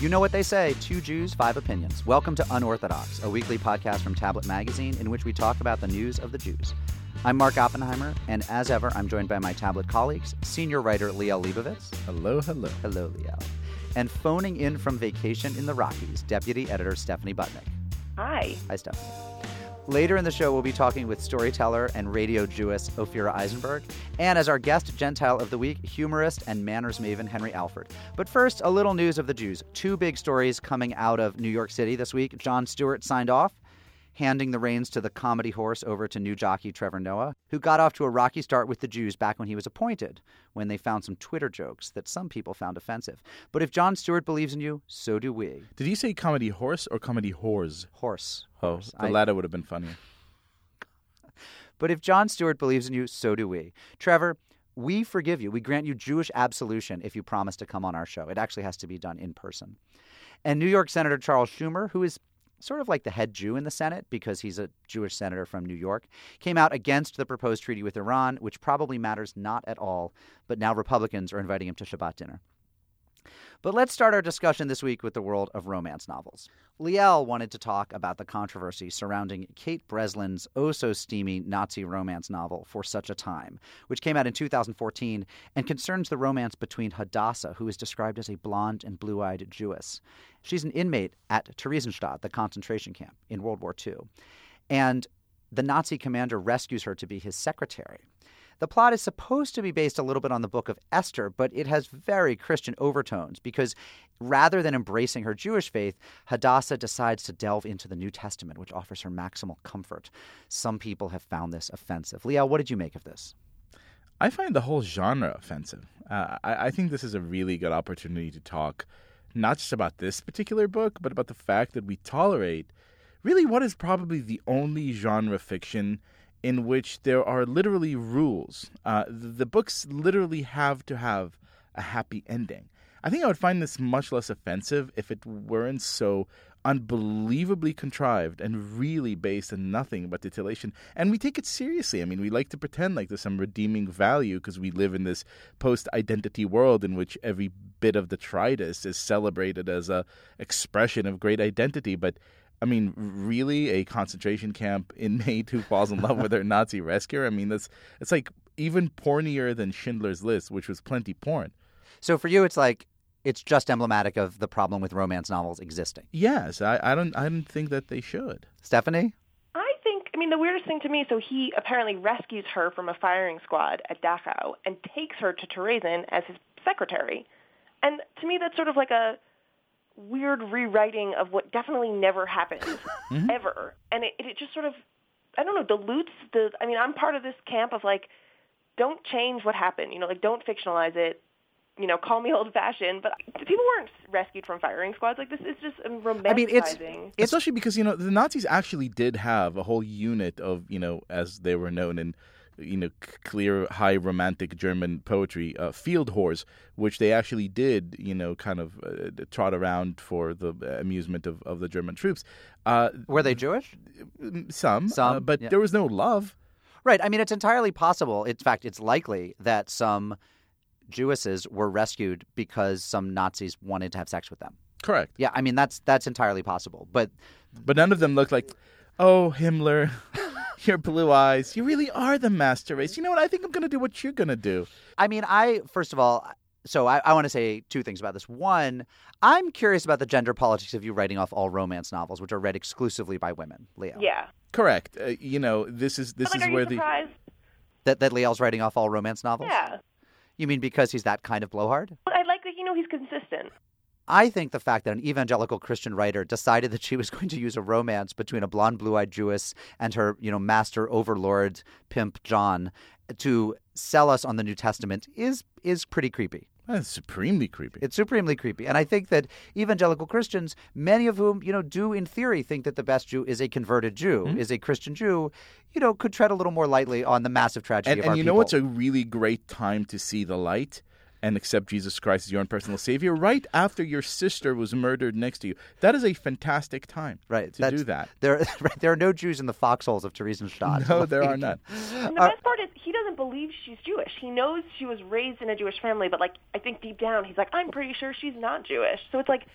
You know what they say two Jews, five opinions. Welcome to Unorthodox, a weekly podcast from Tablet Magazine in which we talk about the news of the Jews. I'm Mark Oppenheimer, and as ever, I'm joined by my Tablet colleagues, senior writer Liel Leibovitz. Hello, hello. Hello, Liel. And phoning in from vacation in the Rockies, deputy editor Stephanie Butnick. Hi. Hi, Stephanie. Later in the show, we'll be talking with storyteller and radio Jewess Ophira Eisenberg, and as our guest Gentile of the week, humorist and manners maven Henry Alford. But first, a little news of the Jews. Two big stories coming out of New York City this week. Jon Stewart signed off, handing the reins to the comedy horse over to new jockey Trevor Noah, who got off to a rocky start with the Jews back when he was appointed, when they found some Twitter jokes that some people found offensive. But if Jon Stewart believes in you, so do we. Did you say comedy horse or comedy whores? Horse. Oh, Horse. the I- latter would have been funnier. But if Jon Stewart believes in you, so do we. Trevor, we forgive you. We grant you Jewish absolution if you promise to come on our show. It actually has to be done in person. And New York Senator Charles Schumer, who is sort of like the head Jew in the Senate because he's a Jewish senator from New York, came out against the proposed treaty with Iran, which probably matters not at all, but now Republicans are inviting him to Shabbat dinner. But let's start our discussion this week with the world of romance novels. Liel wanted to talk about the controversy surrounding Kate Breslin's oh so steamy Nazi romance novel, For Such a Time, which came out in 2014 and concerns the romance between Hadassah, who is described as a blonde and blue eyed Jewess. She's an inmate at Theresienstadt, the concentration camp in World War II. And the Nazi commander rescues her to be his secretary. The plot is supposed to be based a little bit on the book of Esther, but it has very Christian overtones because rather than embracing her Jewish faith, Hadassah decides to delve into the New Testament, which offers her maximal comfort. Some people have found this offensive. Liel, what did you make of this? I find the whole genre offensive. Uh, I, I think this is a really good opportunity to talk not just about this particular book, but about the fact that we tolerate really what is probably the only genre fiction in which there are literally rules. Uh, the, books literally have to have a happy ending. I think I would find this much less offensive if it weren't so unbelievably contrived and really based on nothing but titillation. And we take it seriously. I mean, we like to pretend like there's some redeeming value because we live in this post identity world in which every bit of detritus is celebrated as a expression of great identity. But I mean, really, a concentration camp inmate who falls in love with her Nazi rescuer? I mean, that's it's like even pornier than Schindler's List, which was plenty porn. So for you, it's like it's just emblematic of the problem with romance novels existing. Yes, I, I don't I don't think that they should. Stephanie? I think, I mean, the weirdest thing to me, so he apparently rescues her from a firing squad at Dachau and takes her to Terezin as his secretary. And to me, that's sort of like a weird rewriting of what definitely never happened, mm-hmm. ever. And it, it just sort of, I don't know, dilutes the, I mean, I'm part of this camp of like, don't change what happened, you know, like don't fictionalize it. You know, call me old-fashioned, but people weren't rescued from firing squads. Like this is just romanticizing. I mean, it's- Especially because you know the Nazis actually did have a whole unit of you know as they were known in you know clear high romantic German poetry, uh, field whores, which they actually did you know kind of uh, trot around for the amusement of, of the German troops. Uh, Were they Jewish? some, Some, uh, but yeah. there was no love. Right. I mean, it's entirely possible. In fact, it's likely that some Jewesses were rescued because some Nazis wanted to have sex with them. Correct, Yeah, I mean that's that's entirely possible. But but none of them looked like, oh Himmler. Your blue eyes. You really are the master race. You know what? I think I'm going to do what you're going to do. I mean, I first of all, so I, I want to say two things about this. One, I'm curious about the gender politics of you writing off all romance novels, which are read exclusively by women. Leo, yeah. Correct. Uh, you know, this is this like, is are where you the surprised? that that Leo's writing off all romance novels. Yeah. You mean because he's that kind of blowhard? But I like that, you know, he's consistent. I think the fact that an evangelical Christian writer decided that she was going to use a romance between a blonde, blue-eyed Jewess and her, you know, master overlord pimp John to sell us on the New Testament is is pretty creepy. That's supremely creepy. It's supremely creepy. And I think that evangelical Christians, many of whom, you know, do in theory think that the best Jew is a converted Jew, mm-hmm. is a Christian Jew, you know, could tread a little more lightly on the massive tragedy and of and our you people. know what's a really great time to see the light and accept Jesus Christ as your own personal savior? Right after your sister was murdered next to you. That is a fantastic time right to do that. There, right, there are no Jews in the foxholes of Theresienstadt. No, there are none. And the Uh, best part is he doesn't believe she's Jewish. He knows she was raised in a Jewish family, but like I think deep down he's like, I'm pretty sure she's not Jewish. So it's like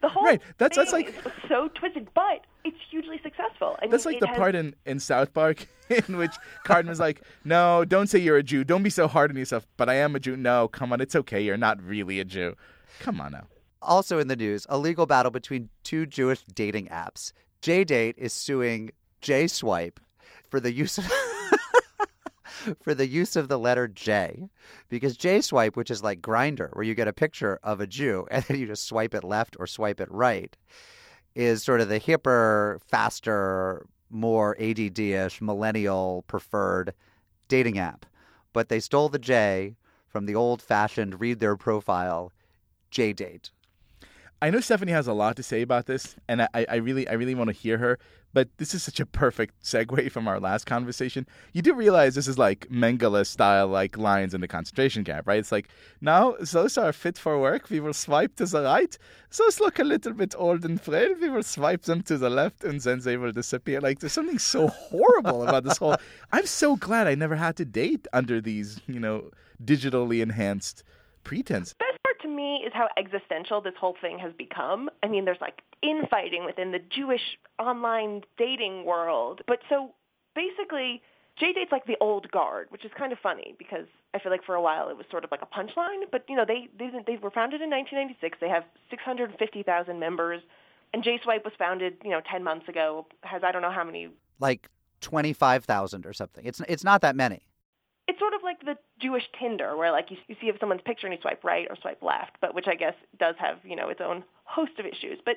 The whole Right, that's- thing that's like- so twisted, but it's hugely successful. I That's mean, like the has- part in, in South Park in which Cartman's like, "No, don't say you're a Jew. Don't be so hard on yourself." But I am a Jew. No, come on, it's okay. You're not really a Jew. Come on now. Also in the news, a legal battle between two Jewish dating apps. JDate is suing JSwipe for the use of for the use of the letter J, because JSwipe, which is like Grindr, where you get a picture of a Jew and then you just swipe it left or swipe it right, is sort of the hipper, faster, more ADD-ish, millennial preferred dating app. But they stole the J from the old-fashioned read their profile JDate. I know Stephanie has a lot to say about this, and I, I really, I really want to hear her. But this is such a perfect segue from our last conversation. You do realize this is like Mengele style, like lines in the concentration camp, right? It's like now those are fit for work. We will swipe to the right. Those look a little bit old and frail. We will swipe them to the left, and then they will disappear. Like there's something so horrible about this whole. I'm so glad I never had to date under these, you know, digitally enhanced pretense. best part to me is how existential this whole thing has become. I mean, there's like infighting within the Jewish online dating world. But so basically, JDate's like the old guard, which is kind of funny because I feel like for a while it was sort of like a punchline. But you know, they they, they were founded in 1996. They have 650,000 members, and JSwipe was founded, you know, 10 months ago. Has I don't know how many. like 25,000 or something. It's it's not that many. It's sort of like the Jewish Tinder, where like you, you see if someone's picture and you swipe right or swipe left, but which I guess does have you know its own host of issues. But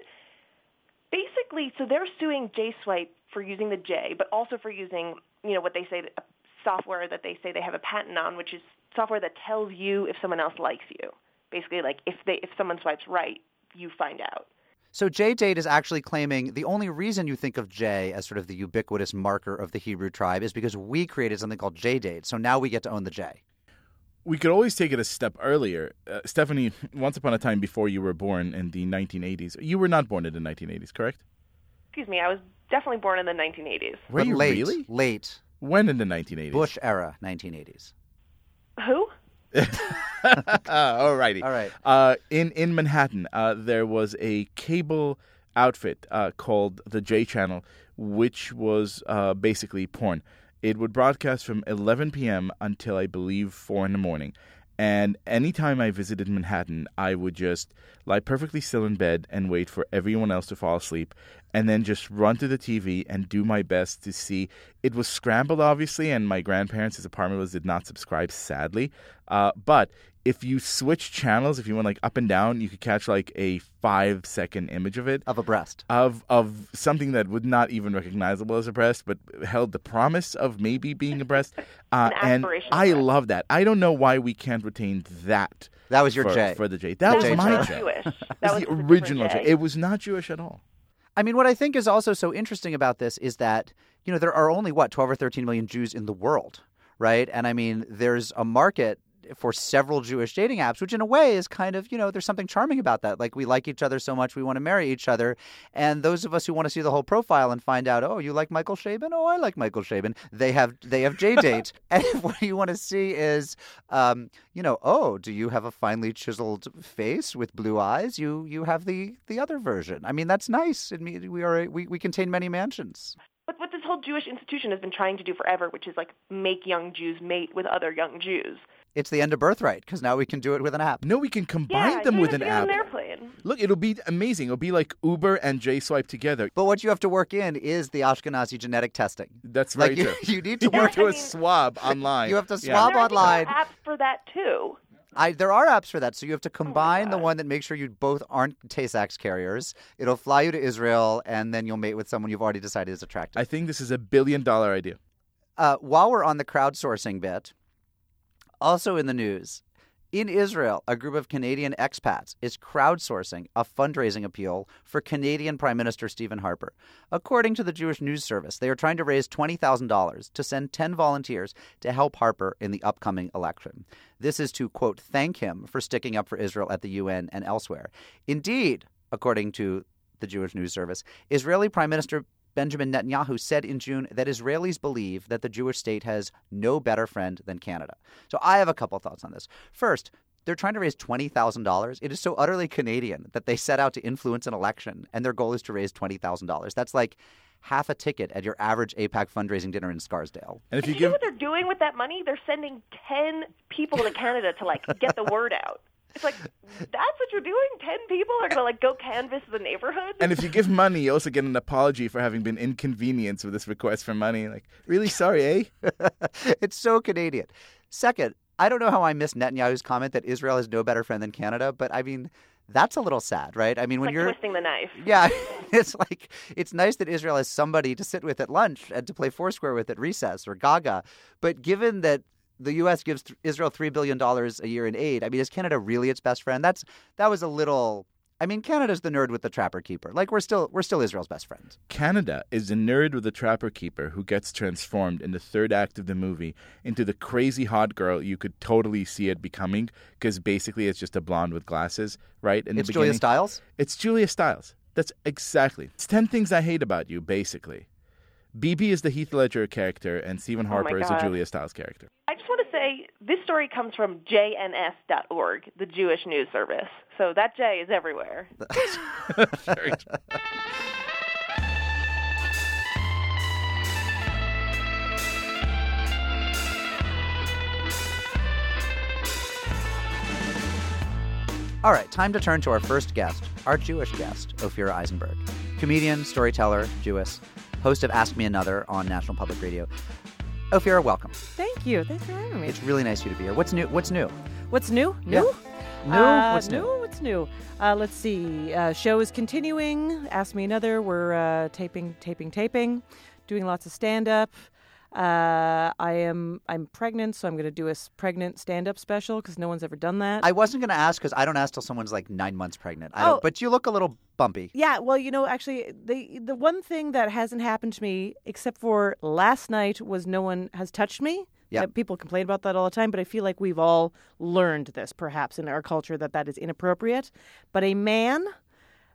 basically, so they're suing JSwipe for using the J, but also for using you know what they say that, software that they say they have a patent on, which is software that tells you if someone else likes you. Basically, like if they if someone swipes right, you find out. So JDate is actually claiming the only reason you think of J as sort of the ubiquitous marker of the Hebrew tribe is because we created something called JDate. So now we get to own the J. we could always take it a step earlier. Uh, Stephanie, once upon a time before you were born in the 1980s, you were not born in the 1980s, correct? Excuse me, I was definitely born in the 1980s. Were but you late, really? late When in the 1980s? Bush era 1980s. Who? Alrighty. All right. Uh, in in Manhattan, uh, there was a cable outfit uh, called the J Channel, which was uh, basically porn. It would broadcast from 11 p.m. until I believe four in the morning. And anytime I visited Manhattan, I would just lie perfectly still in bed and wait for everyone else to fall asleep, and then just run to the TV and do my best to see. It was scrambled, obviously, and my grandparents' apartment was did not subscribe, sadly. Uh, but if you switch channels, if you went like up and down, you could catch like a five second image of it Of a breast. of of something that would not even recognizable as a breast, but held the promise of maybe being a breast. Uh, An and I breast. love that. I don't know why we can't retain that. That was your for, J. for the J. That The was J my channel. J. Jewish. That was the just a different original J. J. It was not Jewish at all. I mean, what I think is also so interesting about this is that, you know, there are only, what, 12 or 13 million Jews in the world, right? And I mean, there's a market for several Jewish dating apps, which in a way is kind of, you know, there's something charming about that. Like we like each other so much, we want to marry each other. And those of us who want to see the whole profile and find out, oh, you like Michael Chabon? Oh, I like Michael Chabon. They have they have J date, and what you want to see is, um, you know, oh, do you have a finely chiseled face with blue eyes? You you have the the other version. I mean, that's nice. It we are a, we we contain many mansions. But what this whole Jewish institution has been trying to do forever, which is like make young Jews mate with other young Jews. It's the end of birthright because now we can do it with an app. No, we can combine yeah, them with an get on app. an airplane. Look, it'll be amazing. It'll be like Uber and J Swipe together. But what you have to work in is the Ashkenazi genetic testing. That's right. Like you, you need to You work. to a I mean- swab online. You have to Yeah. swab There are online. apps for that too. I, there are apps for that, so you have to combine the one that makes sure you both aren't Tay-Sachs carriers. It'll fly you to Israel, and then you'll mate with someone you've already decided is attractive. I think this is a billion dollar idea. uh, while we're on the crowdsourcing bit, also in the news, in Israel, a group of Canadian expats is crowdsourcing a fundraising appeal for Canadian Prime Minister Stephen Harper. According to the Jewish News Service, they are trying to raise $20,000 to send 10 volunteers to help Harper in the upcoming election. This is to, quote, thank him for sticking up for Israel at the UN and elsewhere. Indeed, according to the Jewish News Service, Israeli Prime Minister Benjamin Netanyahu said in June that Israelis believe that the Jewish state has no better friend than Canada. So I have a couple thoughts on this. First, they're trying to raise $20,000. It is so utterly Canadian that they set out to influence an election and their goal is to raise $20,000. That's like half a ticket at your average AIPAC fundraising dinner in Scarsdale. And if you you know what they're doing with that money? They're sending ten people to Canada to like get the word out. It's like that's what you're doing. Ten people are gonna like go canvass the neighborhood. and if you give money, you also get an apology for having been inconvenienced with this request for money. Like, really sorry, eh? it's so Canadian. Second, I don't know how I missed Netanyahu's comment that Israel is no better friend than Canada, but I mean, that's a little sad, right? I mean, when like you're twisting the knife. Yeah, it's like it's nice that Israel has somebody to sit with at lunch and to play Foursquare with at recess or Gaga. But given that the U.S. gives th- Israel three billion dollars a year in aid, I mean, is Canada really its best friend? That's that was a little. I mean, Canada's the nerd with the trapper keeper. Like we're still we're still Israel's best friend. Canada is the nerd with the trapper keeper who gets transformed in the third act of the movie into the crazy hot girl you could totally see it becoming because basically it's just a blonde with glasses, right? In It's the Julia beginning. Stiles. It's Julia Stiles. That's exactly. It's 10 things I hate about you, basically. Bibi is the Heath Ledger character, and Stephen Oh Harper is the God. Julia Stiles character. I just want to say this story comes from JNS.org, the Jewish news service. So that J is everywhere. All right, time to turn to our first guest, our Jewish guest, Ophira Eisenberg, comedian, storyteller, Jewess, host of Ask Me Another on National Public Radio. Ophira, welcome. Thank you. Thanks for having me. It's really nice of you to be here. What's new? What's new? What's new? Yeah. New? New? Uh, What's new? What's new? Uh, let's see. Uh, show is continuing. Ask me another. We're uh, taping, taping, taping. Doing lots of stand up. Uh, I am I'm pregnant, so I'm going to do a pregnant stand up special because no one's ever done that. I wasn't going to ask because I don't ask till someone's like nine months pregnant. I Oh. don't, but you look a little bumpy. Yeah, well, you know, actually, the the one thing that hasn't happened to me, except for last night, was no one has touched me. Yeah. People complain about that all the time, but I feel like we've all learned this, perhaps in our culture, that that is inappropriate. But a man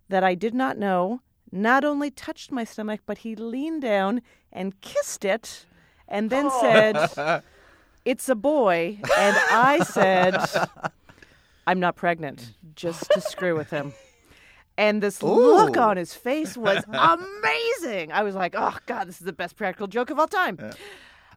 that I did not know not only touched my stomach, but he leaned down and kissed it, and then oh. said, "It's a boy," and I said, "I'm not pregnant," just to screw with him. And this look on his face was amazing. I was like, "Oh God, this is the best practical joke of all time."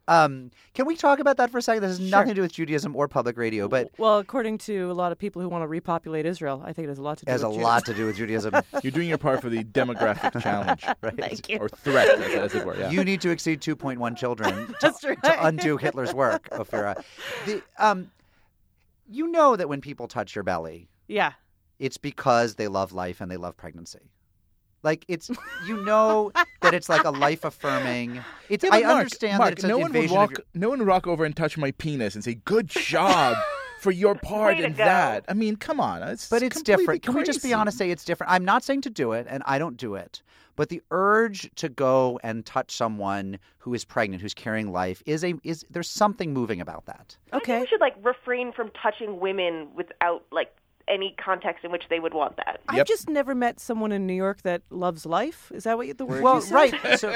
Um, can we talk about that for a second? This has nothing to do with Judaism or public radio, but Well, according to a lot of people who want to repopulate Israel, I think it has a lot to do it has a with lot to do with Judaism. You're doing your part for the demographic challenge, right? Thank you. Or threat, as, as it were. Yeah. You need to exceed 2.1 children to, right. to undo Hitler's work, Ophira. The, um, you know that when people touch your belly, Yeah. it's because they love life and they love pregnancy. Like it's, you know that it's like a life affirming. It's. Yeah, I Mark, understand Mark, that it's an no one would walk. of your. No one would walk over and touch my penis and say, "Good job for your part in go. that." I mean, come on, it's But it's completely different. Can we just be honest? Say it's different. I'm not saying to do it, and I don't do it. But the urge to go and touch someone who is pregnant, who's carrying life, is a is there's something moving about that. I think Okay. we should like refrain from touching women without like any context in which they would want that. I've Yep. just never met someone in New York that loves life. Is that what you, the word? Well, you said? right. So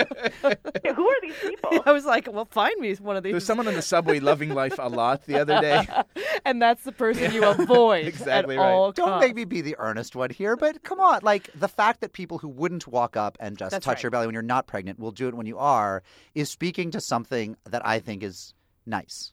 Who are these people? I was like, well, find me one of these. There's someone on the subway loving life a lot the other day. and that's the person you avoid Exactly at right. all don't costs. make me be the earnest one here, but come on. Like the fact that people who wouldn't walk up and just That's touch right. your belly when you're not pregnant will do it when you are is speaking to something that I think is nice.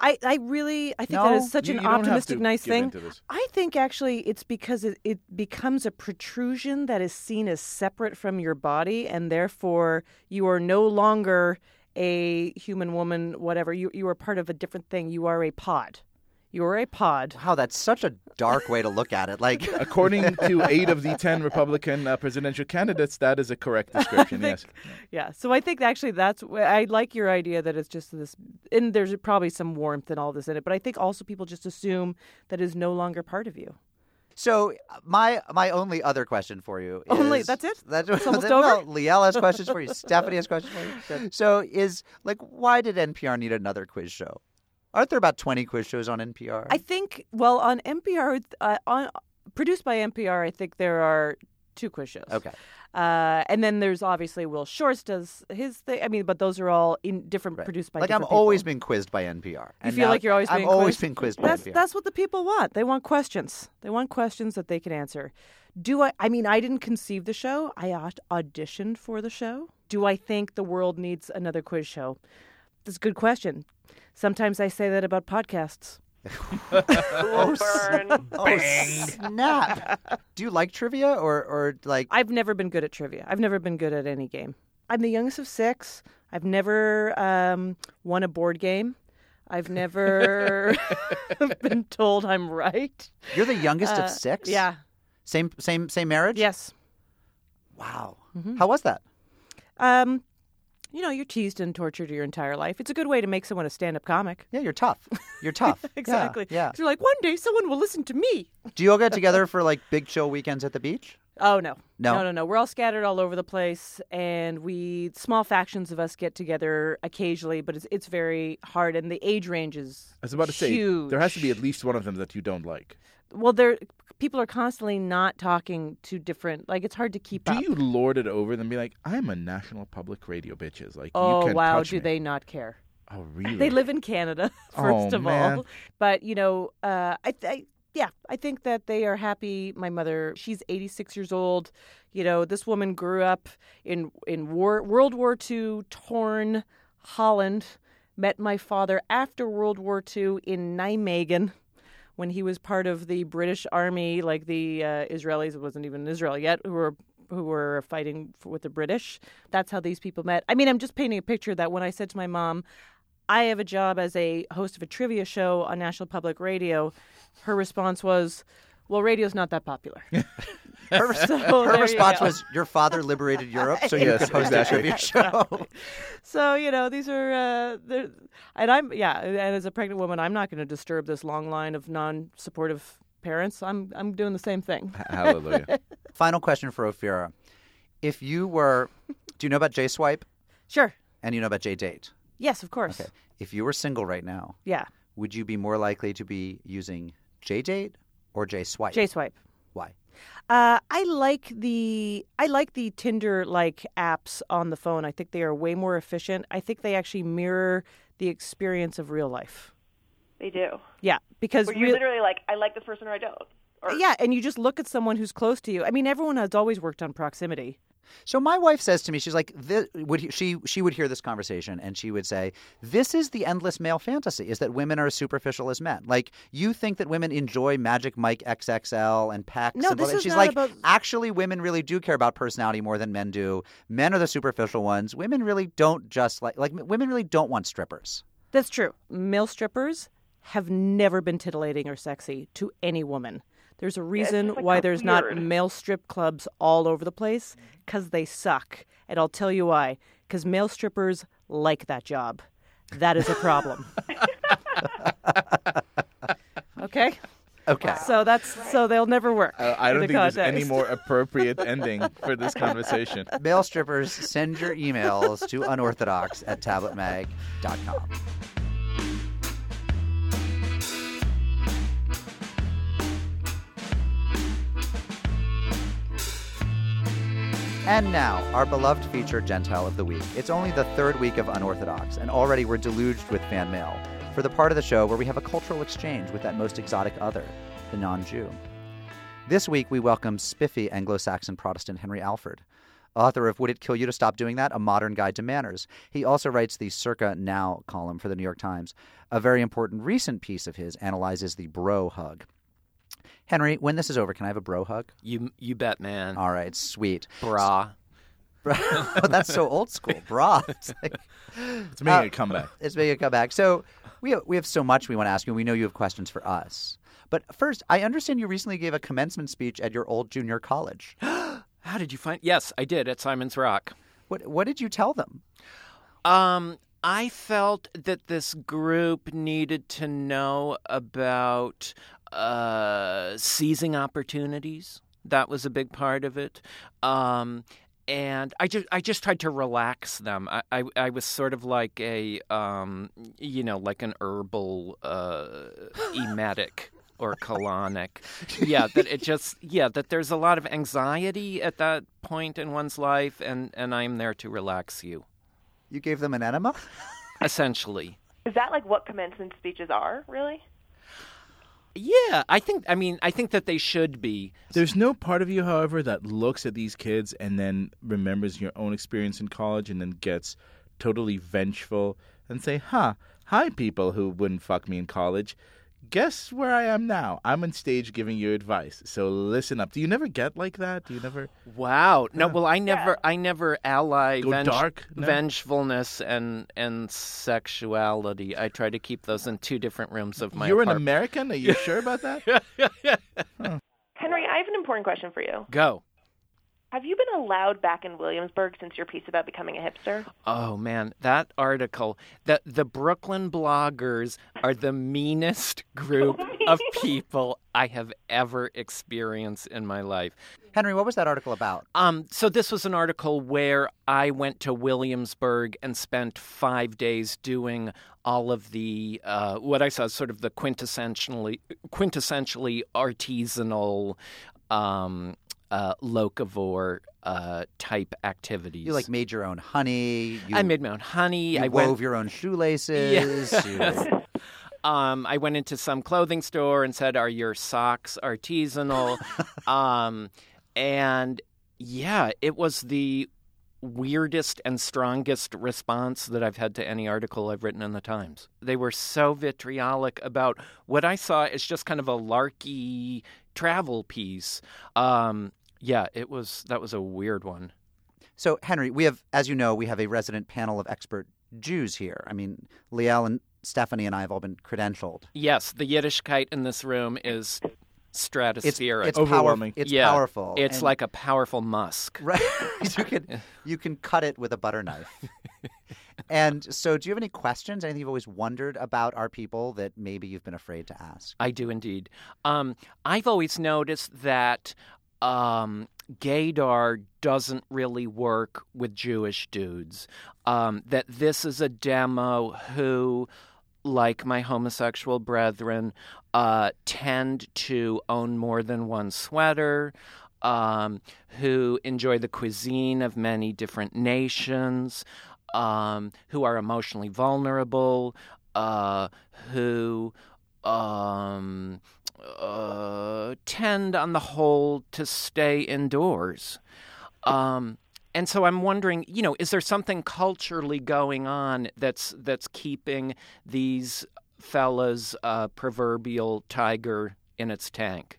I, I really I think No, that is such You- an you optimistic nice thing. I think actually it's because it, it becomes a protrusion that is seen as separate from your body and therefore you are no longer a human woman whatever. You you are part of a different thing. You are a pod you are a pod Wow, that's such a dark way to look at it. Like According to eight of the ten Republican uh, presidential candidates, that is a correct description. yes. yeah so I think actually that's I like your idea that it's just this and there's probably some warmth and all this in it but I think also people just assume that is no longer part of you So my my only other question for you is, Only- that's it? That's It's almost well, over? Liel has questions for you. Stephanie has questions for you. So is like why did NPR need another quiz show? Aren't there about twenty quiz shows on NPR? I think well on NPR uh, on produced by NPR I think there are two quiz shows okay. Uh, and then there's obviously Will Shortz does his thing. I mean, but those are all in different Right. produced by like I'm different always people. being quizzed by NPR. And feel like you're always I'm being always quizzed? being quizzed by That's NPR. that's what the people want. They want questions. They want questions that they can answer. Do I? I mean, I didn't conceive the show. I auditioned for the show. Do I think the world needs another quiz show? That's a good question. Sometimes I say that about podcasts. Ooh, burn. Oh, snap! Do you like trivia or or like? I've never been good at trivia. I've never been good at any game. I'm the youngest of six. I've never um, won a board game. I've never been told I'm right. You're the youngest Uh, of six. Yeah. Same same same marriage. Yes. Wow. Mm-hmm. How was that? Um, you know, you're teased and tortured your entire life. It's a good way to make someone a stand-up comic. Yeah, you're tough. You're tough. Yeah, exactly. Yeah. 'Cause You're like, one day someone will listen to me. Do you all get together for like big chill weekends at the beach? Oh no. No? no, no, no. We're all scattered all over the place, and we small factions of us get together occasionally, but it's it's very hard, and the age range is. I was about to say huge. there has to be at least one of them that you don't like. Well, there people are constantly not talking to different. Like it's hard to keep Do up. you lord it over them? Be like, I'm a national public radio bitches. Like, oh wow, do me. they not care? Oh really? They live in Canada, first Oh, of man. all. But you know, uh, I, I yeah, I think that they are happy. My mother, she's 86 years old. You know, this woman grew up in in war, World War II torn Holland. Met my father after World War II in Nijmegen. When he was part of the British Army, like the uh, Israelis, it wasn't even Israel yet, who were who were fighting for, with the British. That's how these people met. I mean, I'm just painting a picture that when I said to my mom, I have a job as a host of a trivia show on National Public Radio. Her response was, "Well, radio's not that popular." Her, So her there you response was, "Your father liberated Europe, so you Yes, could host exactly. a trivia show." So you know, these are, uh, and I'm yeah, and as a pregnant woman, I'm not going to disturb this long line of non-supportive parents. I'm I'm doing the same thing. Hallelujah. Final question for Ophira: If you were, do you know about J Swipe Sure. and you know about J Date? Yes, of course. Okay. If you were single right now, Yeah. would you be more likely to be using J Date or J Swipe? J swipe. Why? Uh, I like the I like the Tinder like apps on the phone. I think they are way more efficient. I think they actually mirror the experience of real life. They do. Yeah, because Where you're real- literally like, I like this person or I don't. Or, yeah, and you just look at someone who's close to you. I mean, everyone has always worked on proximity. So my wife says to me, she's like, this, would he, she she would hear this conversation and she would say, "This is the endless male fantasy: is that women are as superficial as men. Like you think that women enjoy Magic Mike XXL and pecs. No, and this is she's not like, about- actually, women really do care about personality more than men do. Men are the superficial ones. Women really don't just like like women really don't want strippers. That's true. Male strippers have never been titillating or sexy to any woman. There's a reason just, like, why kinda there's not male strip clubs all over the place because they suck. And I'll tell you why. Because male strippers like that job. That is a problem. okay? Okay. So that's so they'll never work. Uh, I don't the think there's any more appropriate ending for this conversation. Male strippers, send your emails to unorthodox at tabletmag.com. And now, our beloved feature Gentile of the Week. It's only the third week of Unorthodox, and already we're deluged with fan mail for the part of the show where we have a cultural exchange with that most exotic other, the non Jew. This week, we welcome spiffy Anglo Saxon Protestant Henry Alford, author of Would It Kill You to Stop Doing That? A Modern Guide to Manners. He also writes the Circa Now column for the New York Times. A very important recent piece of his analyzes the bro hug. Henry, when this is over, can I have a bro hug? You you bet, man. All right, sweet. Bra. oh, that's so old school. Bra. It's, like, It's making Uh, a comeback. it's making a comeback. So we have, we have so much we want to ask you. and We know you have questions for us. But first, I understand you recently gave a commencement speech at your old junior college. How did you find? Yes, I did at Simon's Rock. What what did you tell them? Um, I felt that this group needed to know about uh, seizing opportunities. That was a big part of it. Um, and I just I just tried to relax them. I, I, I was sort of like a um, you know like an herbal uh, emetic or colonic. yeah, that it just yeah that there's a lot of anxiety at that point in one's life, and and I'm there to relax you. You gave them an enema? Essentially. Is that like what commencement speeches are, really? Yeah, I think. I mean, I think that they should be. There's no part of you, however, that looks at these kids and then remembers your own experience in college and then gets totally vengeful and say, "Huh, hi, people who wouldn't fuck me in college. Guess where I am now? I'm on stage giving you advice. So listen up." Do you never get like that? Do you never? Wow. No. Well, I never. I never ally Go dark? No? vengefulness and and sexuality. I try to keep those in two different rooms of my. You're an. American. Are you sure about that? Henry, I have an important question for you. Go. Have you been allowed back in Williamsburg since your piece about becoming a hipster? Oh man, that article. The the Brooklyn bloggers are the meanest group of people I have ever experienced in my life. Henry, what was that article about? Um, so this was an article where I went to Williamsburg and spent five days doing all of the uh, what I saw as sort of the quintessentially quintessentially artisanal um, uh, locavore uh, type activities. You like made your own honey. You, I made my own honey. I wove went. your own shoelaces. you- Um, I went into some clothing store and said, "Are your socks artisanal?" um, and yeah, it was the weirdest and strongest response that I've had to any article I've written in the Times. They were so vitriolic about what I saw as just kind of a larky travel piece. Um, yeah, it was that was a weird one. So, Henry, we have, as you know, we have a resident panel of expert Jews here. I mean, Liel and Stephanie and I have all been credentialed. Yes, the Yiddishkeit in this room is It's stratospheric. it's Overwhelming. Power, it's Yeah, powerful. It's and- like a powerful musk. right. you can you can cut it with a butter knife. and so, do you have any questions? Anything you've always wondered about our people that maybe you've been afraid to ask? I do indeed. Um, I've always noticed that um, gaydar doesn't really work with Jewish dudes. Um, that this is a demo who, like my homosexual brethren, uh, tend to own more than one sweater. Um, who enjoy the cuisine of many different nations, um, who are emotionally vulnerable, uh, who um, uh, tend, on the whole, to stay indoors. Um, and so I'm wondering, you know, is there something culturally going on that's that's keeping these fellas' uh, proverbial tiger in its tank?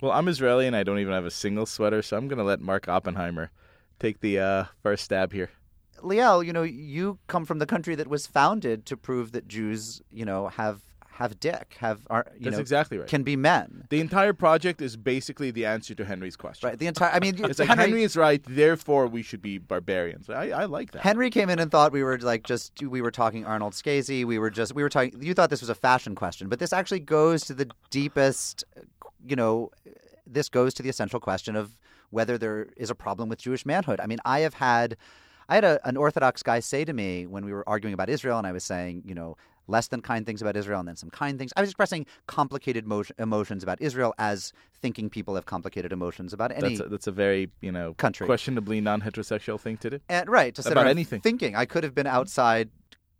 Well, I'm Israeli and I don't even have a single sweater, so I'm going to let Mark Oppenheimer take the uh, first stab here. Liel, you know, you come from the country that was founded to prove that Jews, you know, have have dick, have are you That's know exactly right. can be men. The entire project is basically the answer to Henry's question. Right. The entire. I mean, It's like Henry, Henry is right, therefore we should be barbarians. I, I like that. Henry came in and thought we were like just we were talking Arnold Skazy. We were just we were talking. You thought this was a fashion question, but this actually goes to the deepest. You know, this goes to the essential question of whether there is a problem with Jewish manhood. I mean, I have had. I had a, an Orthodox guy say to me when we were arguing about Israel, and I was saying, you know, less than kind things about Israel and then some kind things. I was expressing complicated motion, emotions about Israel as thinking people have complicated emotions about any That's a, that's a very you know Country. questionably non-heterosexual thing to do. and right to sit About anything. thinking. I could have been outside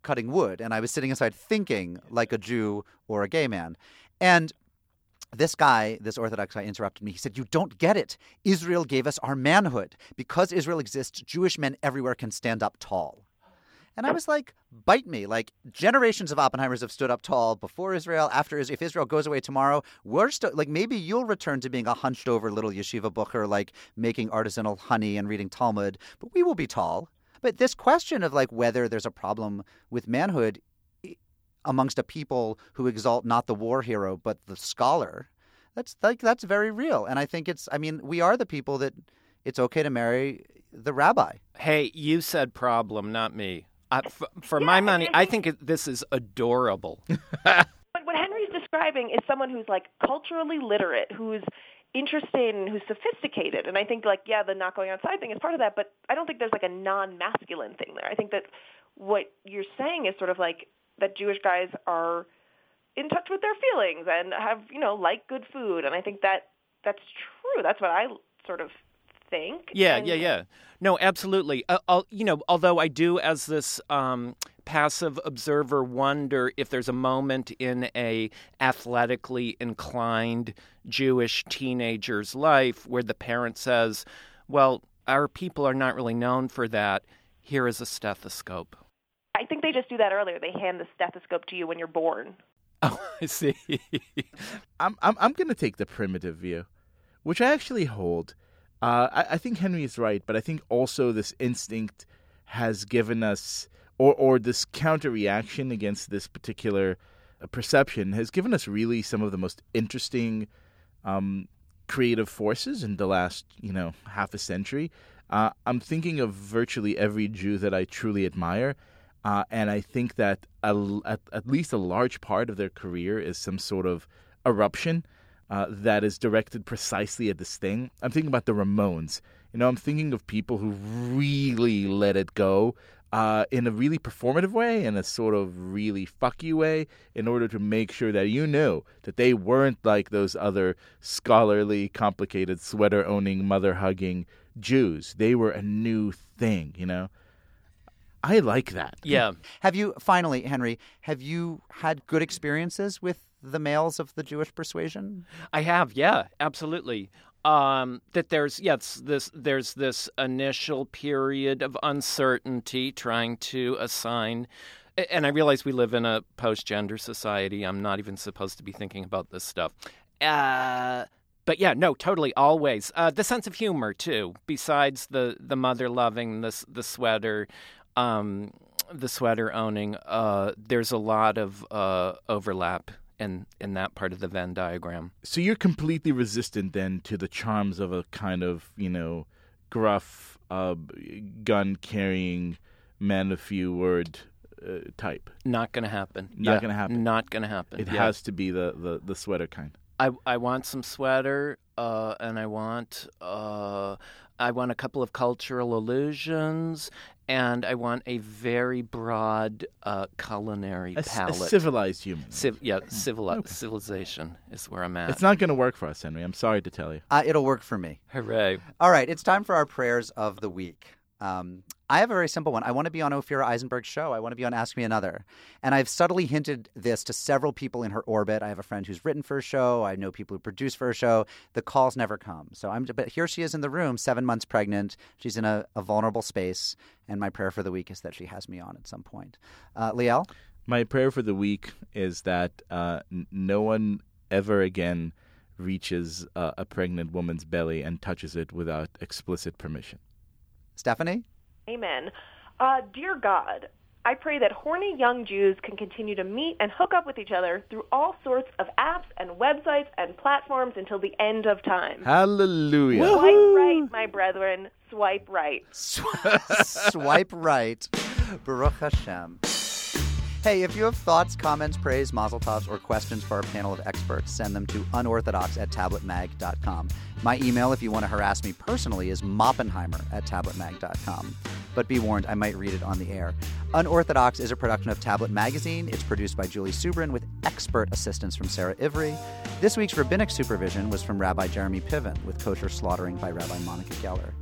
cutting wood, and I was sitting inside thinking like a Jew or a gay man. And this guy, this Orthodox guy, interrupted me. He said, "You don't get it. Israel gave us our manhood. Because Israel exists, Jewish men everywhere can stand up tall." And I was like, bite me. Like, generations of Oppenheimers have stood up tall before Israel, after Israel. If Israel goes away tomorrow, we're still, like, maybe you'll return to being a hunched over little yeshiva bocher, like making artisanal honey and reading Talmud, but we will be tall. But this question of, like, whether there's a problem with manhood amongst a people who exalt not the war hero, but the scholar, that's, like, that's very real. And I think it's, I mean, we are the people that it's okay to marry the rabbi. Hey, you said problem, not me. I, f- for my money, I think it, this is adorable. But what Henry's describing is someone who's like culturally literate, who's interested and who's sophisticated. And I think like yeah, the not going outside thing is part of that, but I don't think there's like a non-masculine thing there. I think that what you're saying is sort of like that Jewish guys are in touch with their feelings and have you know like good food and i think that that's true that's what i sort of think Yeah, And- yeah, yeah. No, absolutely. Uh, I'll, you know, although I do, as this um, passive observer, wonder if there's a moment in a athletically inclined Jewish teenager's life where the parent says, "Well, our people are not really known for that. Here is a stethoscope." i think they just do that earlier they hand the stethoscope to you when you're born Oh, I see. I'm I'm I'm gonna take the primitive view, which I actually hold. Uh, I, I think Henry is right, but I think also this instinct has given us, or or this counter reaction against this particular uh, perception has given us really some of the most interesting, um, creative forces in the last you know half a century. Uh, I'm thinking of virtually every Jew that I truly admire, uh, and I think that a, at, at least a large part of their career is some sort of eruption uh, that is directed precisely at this thing. I'm thinking about the Ramones. You know, I'm thinking of people who really let it go uh, in a really performative way, in a sort of really fuck you way, in order to make sure that you knew that they weren't like those other scholarly, complicated, sweater owning, mother hugging Jews. They were a new thing, you know? I like that. yeah. Have you finally, Henry? Have you had good experiences with the males of the Jewish persuasion? I have, yeah, absolutely. Um, that there's yes, this there's this initial period of uncertainty trying to assign, and I realize we live in a post-gender society. I'm not even supposed to be thinking about this stuff. Uh, but yeah, no, totally, always. Uh, the sense of humor too. Besides the the mother loving, the s- the sweater, um, the sweater owning. Uh, there's a lot of uh, overlap in in that part of the Venn diagram. So you're completely resistant then to the charms of a kind of, you know, gruff, uh, gun carrying, man of few word uh, type. Not going to happen. Not Yeah, gonna happen. Not going to happen. It Yeah. has to be the, the, the sweater kind. I I want some sweater, uh, and I want uh, I want a couple of cultural illusions, and I want a very broad uh, culinary A, s- a palate. civilized human. Civ- yeah, civili- civilization is where I'm at. It's not going to work for us, Henry. I'm sorry to tell you. Uh, it'll work for me. Hooray! All right, it's time for our prayers of the week. Um, I have a very simple one. I want to be on Ophira Eisenberg's show. I want to be on Ask Me Another. And I've subtly hinted this to several people in her orbit. I have a friend who's written for a show. I know people who produce for a show. The calls never come. So I'm, but here she is in the room, seven months pregnant. She's in a, a vulnerable space. And my prayer for the week is that she has me on at some point. Uh, Liel? My prayer for the week is that uh, no one ever again reaches uh, a pregnant woman's belly and touches it without explicit permission. Stephanie? Amen. Uh, dear God, I pray that horny young Jews can continue to meet and hook up with each other through all sorts of apps and websites and platforms until the end of time. Hallelujah. Swipe right, my brethren. Swipe right. Swipe right. Baruch Hashem. Hey, if you have thoughts, comments, praise, mazel tovs, or questions for our panel of experts, send them to unorthodox at tabletmag.com. My email, if you want to harass me personally, is moppenheimer at tabletmag.com. But be warned, I might read it on the air. Unorthodox is a production of Tablet Magazine. It's produced by Julie Subrin with expert assistance from Sarah Ivry. This week's rabbinic supervision was from Rabbi Jeremy Piven with kosher slaughtering by Rabbi Monica Geller.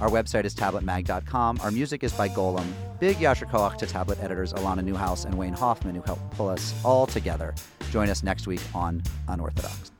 Our website is tabletmag.com. Our music is by Golem. Big Yasher Koach to tablet editors Alana Newhouse and Wayne Hoffman, who helped pull us all together. Join us next week on Unorthodox.